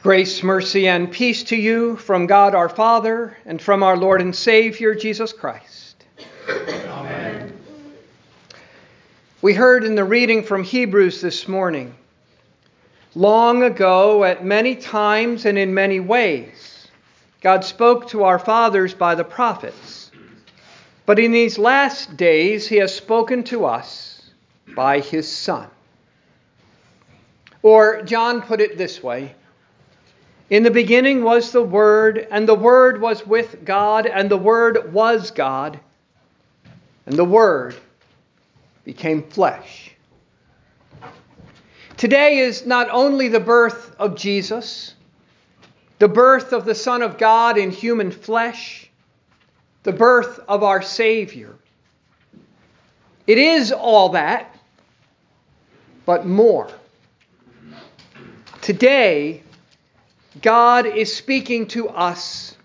Grace, mercy, and peace to you from God our Father and from our Lord and Savior Jesus Christ. Amen. We heard in the reading from Hebrews this morning long ago, at many times and in many ways, God spoke to our fathers by the prophets. But in these last days, He has spoken to us by His Son. Or John put it this way In the beginning was the Word, and the Word was with God, and the Word was God, and the Word became flesh. Today is not only the birth of Jesus, the birth of the Son of God in human flesh, the birth of our Savior. It is all that, but more. Today, God is speaking to us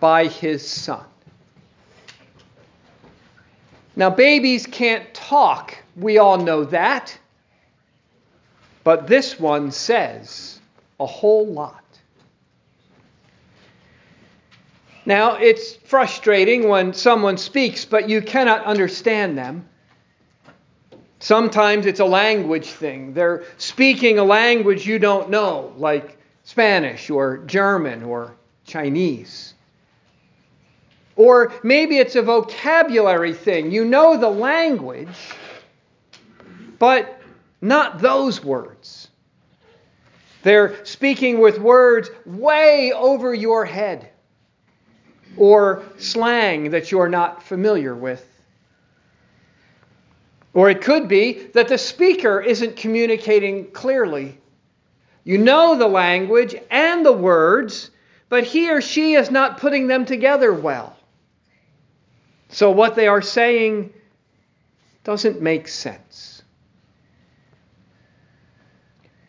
by His Son. Now, babies can't talk. We all know that. But this one says a whole lot. Now, it's frustrating when someone speaks, but you cannot understand them. Sometimes it's a language thing. They're speaking a language you don't know, like Spanish or German or Chinese. Or maybe it's a vocabulary thing. You know the language, but not those words. They're speaking with words way over your head or slang that you're not familiar with. Or it could be that the speaker isn't communicating clearly. You know the language and the words, but he or she is not putting them together well. So what they are saying doesn't make sense.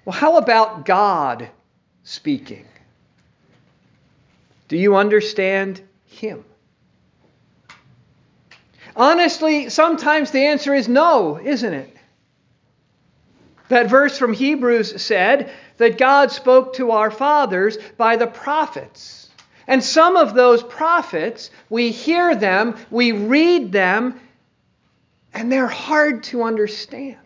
Well, how about God speaking? Do you understand Him? Honestly, sometimes the answer is no, isn't it? That verse from Hebrews said that God spoke to our fathers by the prophets. And some of those prophets, we hear them, we read them, and they're hard to understand.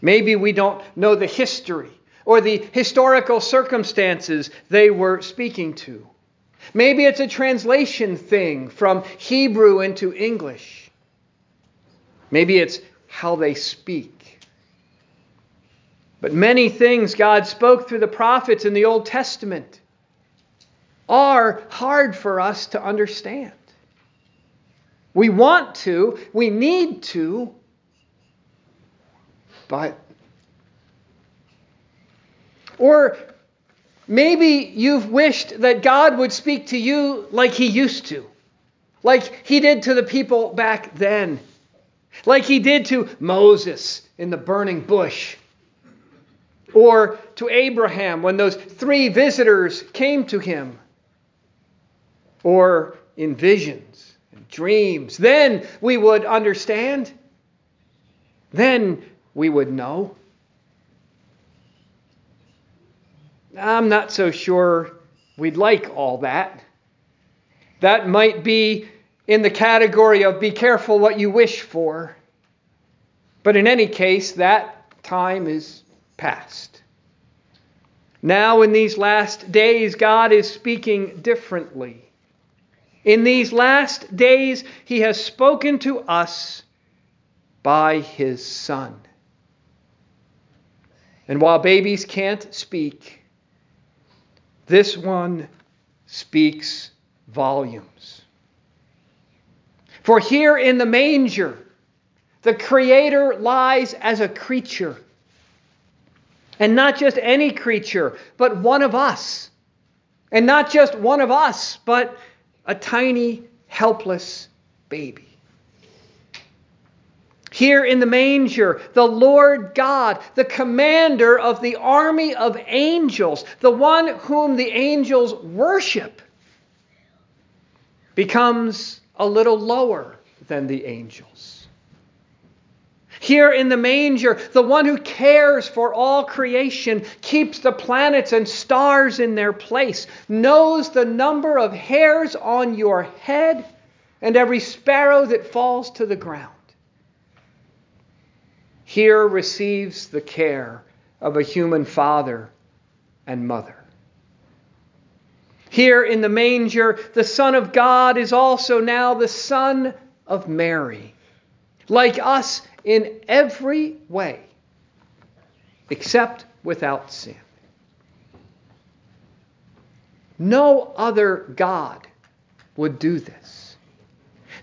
Maybe we don't know the history or the historical circumstances they were speaking to. Maybe it's a translation thing from Hebrew into English. Maybe it's how they speak. But many things God spoke through the prophets in the Old Testament are hard for us to understand. We want to, we need to, but. Or Maybe you've wished that God would speak to you like he used to, like he did to the people back then, like he did to Moses in the burning bush, or to Abraham when those three visitors came to him, or in visions and dreams. Then we would understand. Then we would know. I'm not so sure we'd like all that. That might be in the category of be careful what you wish for. But in any case, that time is past. Now, in these last days, God is speaking differently. In these last days, He has spoken to us by His Son. And while babies can't speak, this one speaks volumes. For here in the manger, the Creator lies as a creature. And not just any creature, but one of us. And not just one of us, but a tiny, helpless baby. Here in the manger, the Lord God, the commander of the army of angels, the one whom the angels worship, becomes a little lower than the angels. Here in the manger, the one who cares for all creation, keeps the planets and stars in their place, knows the number of hairs on your head and every sparrow that falls to the ground. Here receives the care of a human father and mother. Here in the manger, the Son of God is also now the Son of Mary, like us in every way, except without sin. No other God would do this.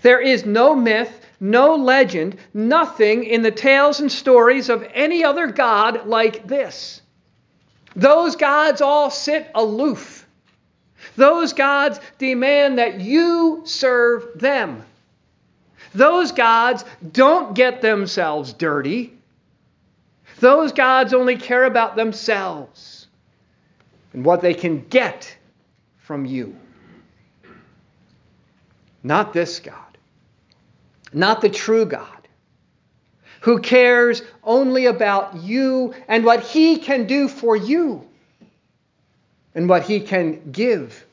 There is no myth, no legend, nothing in the tales and stories of any other God like this. Those gods all sit aloof. Those gods demand that you serve them. Those gods don't get themselves dirty. Those gods only care about themselves and what they can get from you. Not this God, not the true God, who cares only about you and what he can do for you and what he can give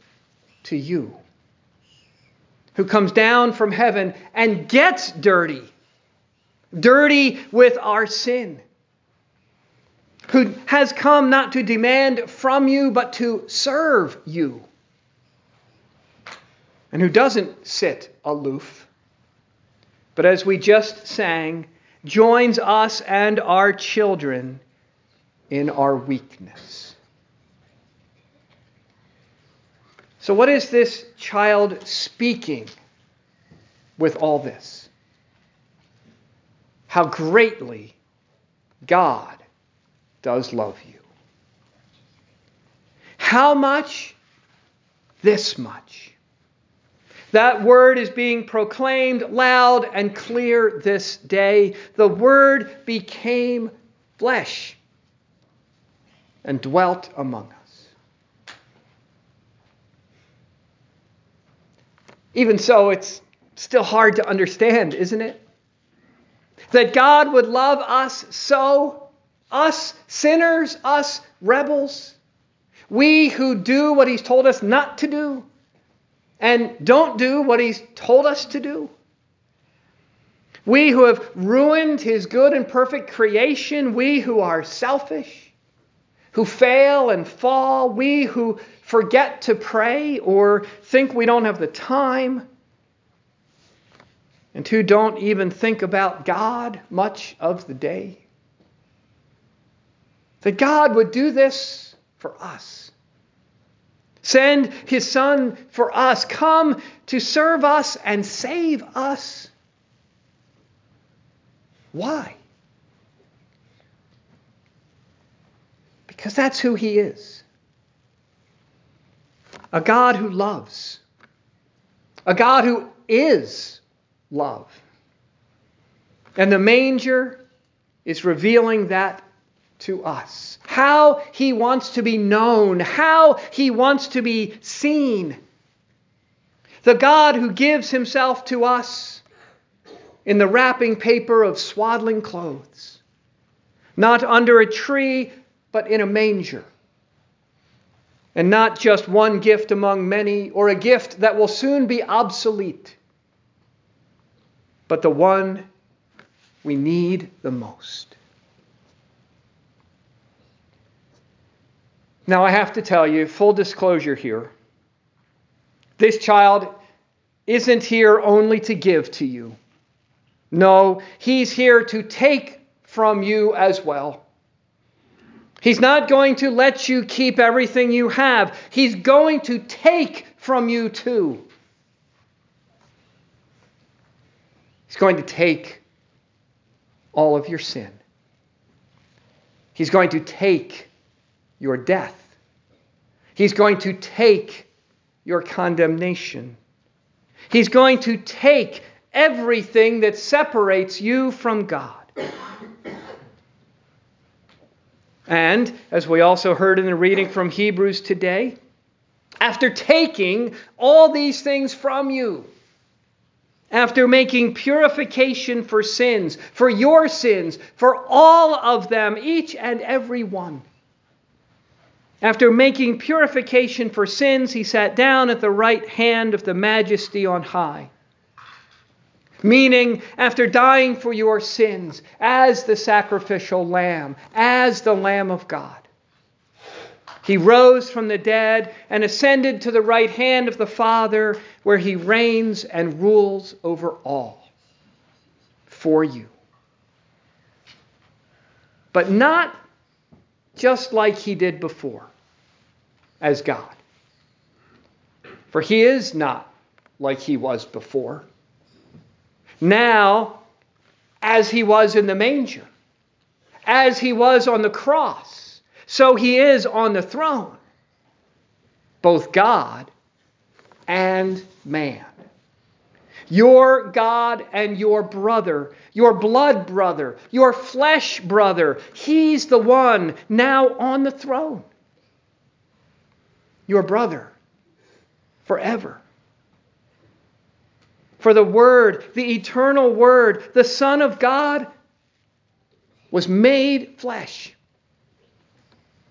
to you who comes down from heaven and gets dirty, dirty with our sin, who has come not to demand from you, but to serve you, and who doesn't sit aloof, but as we just sang, joins us and our children in our weakness. So, what is this child speaking with all this? How greatly God does love you. How much? This much. That word is being proclaimed loud and clear this day. The word became flesh and dwelt among us. Even so, it's still hard to understand, isn't it? That God would love us so, us sinners, us rebels, we who do what He's told us not to do and don't do what He's told us to do. We who have ruined His good and perfect creation, we who are selfish, who fail and fall, we who forget to pray or think we don't have the time, and who don't even think about God much of the day. That God would do this for us. Send his Son for us. Come to serve us and save us. Why? Because that's who he is a God who loves, a God who is love. And the manger is revealing that to us. How he wants to be known, how he wants to be seen. The God who gives himself to us in the wrapping paper of swaddling clothes, not under a tree, but in a manger and not just one gift among many or a gift that will soon be obsolete, but the one we need the most. Now, I have to tell you, full disclosure here, this child isn't here only to give to you. No, he's here to take from you as well. He's not going to let you keep everything you have. He's going to take from you too. He's going to take all of your sin. He's going to take your death. He's going to take your condemnation. He's going to take everything that separates you from God. And, as we also heard in the reading from Hebrews today, after taking all these things from you, after making purification for sins, for your sins, for all of them, each and every one. After making purification for sins, he sat down at the right hand of the majesty on high. Meaning, after dying for your sins as the sacrificial lamb, as the Lamb of God, he rose from the dead and ascended to the right hand of the Father, where he reigns and rules over all for you. But not just like he did before as God. For he is not like he was before. Now, as he was in the manger, as he was on the cross, so he is on the throne, both God and man. Your God and your brother, your blood brother, your flesh brother, he's the one now on the throne. Your brother forever. For the Word, the eternal Word, the Son of God, was made flesh,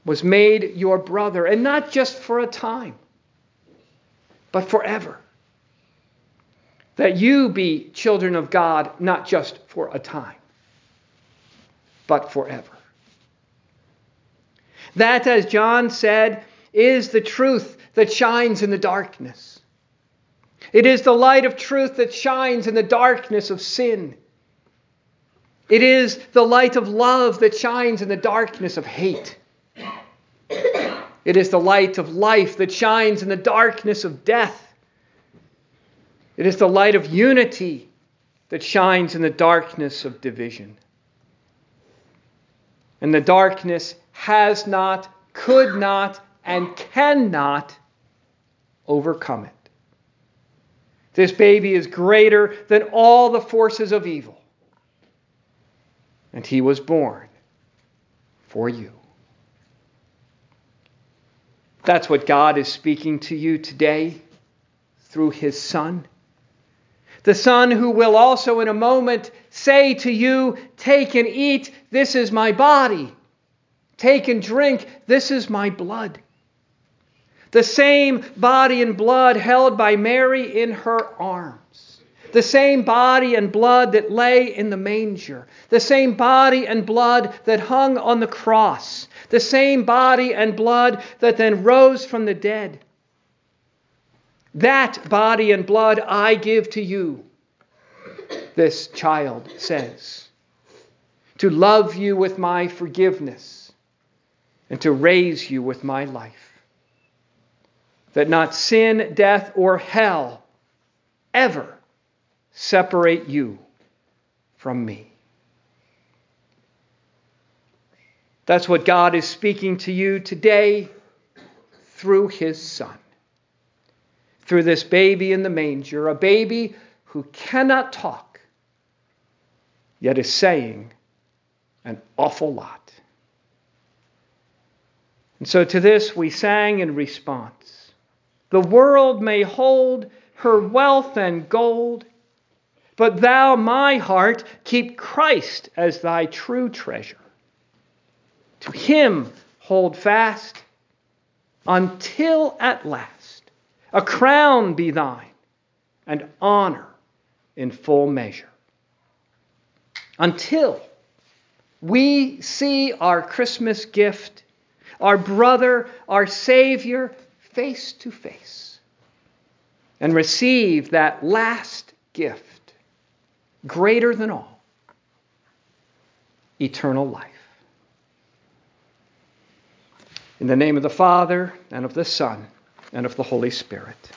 was made your brother, and not just for a time, but forever. That you be children of God, not just for a time, but forever. That, as John said, is the truth that shines in the darkness. It is the light of truth that shines in the darkness of sin. It is the light of love that shines in the darkness of hate. It is the light of life that shines in the darkness of death. It is the light of unity that shines in the darkness of division. And the darkness has not, could not, and cannot overcome it. This baby is greater than all the forces of evil. And he was born for you. That's what God is speaking to you today through his Son. The Son who will also in a moment say to you, Take and eat, this is my body. Take and drink, this is my blood. The same body and blood held by Mary in her arms. The same body and blood that lay in the manger. The same body and blood that hung on the cross. The same body and blood that then rose from the dead. That body and blood I give to you, this child says, to love you with my forgiveness and to raise you with my life that not sin, death, or hell ever separate you from me. That's what God is speaking to you today through his Son. Through this baby in the manger, a baby who cannot talk, yet is saying an awful lot. And so to this we sang in response the world may hold her wealth and gold, but thou, my heart, keep Christ as thy true treasure. To him hold fast until at last a crown be thine and honor in full measure. Until we see our Christmas gift, our brother, our Savior, face to face and receive that last gift, greater than all eternal life. In the name of the Father, and of the Son, and of the Holy Spirit.